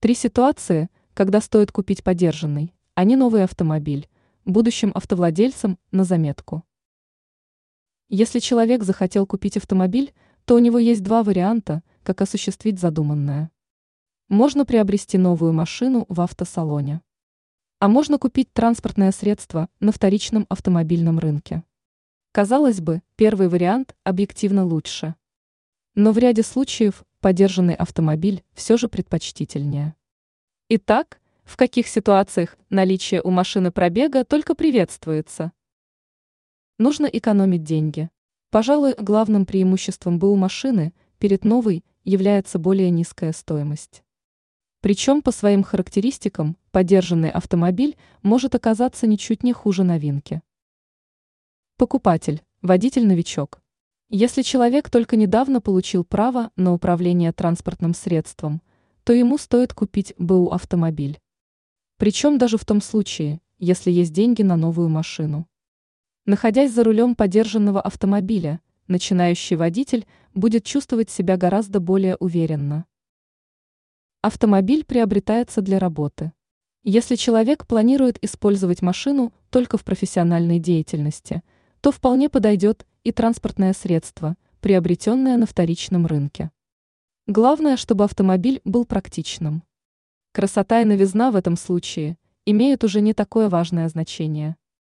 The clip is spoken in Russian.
Три ситуации, когда стоит купить подержанный, а не новый автомобиль, будущим автовладельцам на заметку. Если человек захотел купить автомобиль, то у него есть два варианта, как осуществить задуманное. Можно приобрести новую машину в автосалоне. А можно купить транспортное средство на вторичном автомобильном рынке. Казалось бы, первый вариант объективно лучше. Но в ряде случаев подержанный автомобиль все же предпочтительнее. Итак, в каких ситуациях наличие у машины пробега только приветствуется? Нужно экономить деньги. Пожалуй, главным преимуществом БУ машины перед новой является более низкая стоимость. Причем по своим характеристикам подержанный автомобиль может оказаться ничуть не хуже новинки. Покупатель, водитель-новичок. Если человек только недавно получил право на управление транспортным средством, то ему стоит купить БУ автомобиль. Причем даже в том случае, если есть деньги на новую машину. Находясь за рулем подержанного автомобиля, начинающий водитель будет чувствовать себя гораздо более уверенно. Автомобиль приобретается для работы. Если человек планирует использовать машину только в профессиональной деятельности, то вполне подойдет и транспортное средство, приобретенное на вторичном рынке. Главное, чтобы автомобиль был практичным. Красота и новизна в этом случае имеют уже не такое важное значение.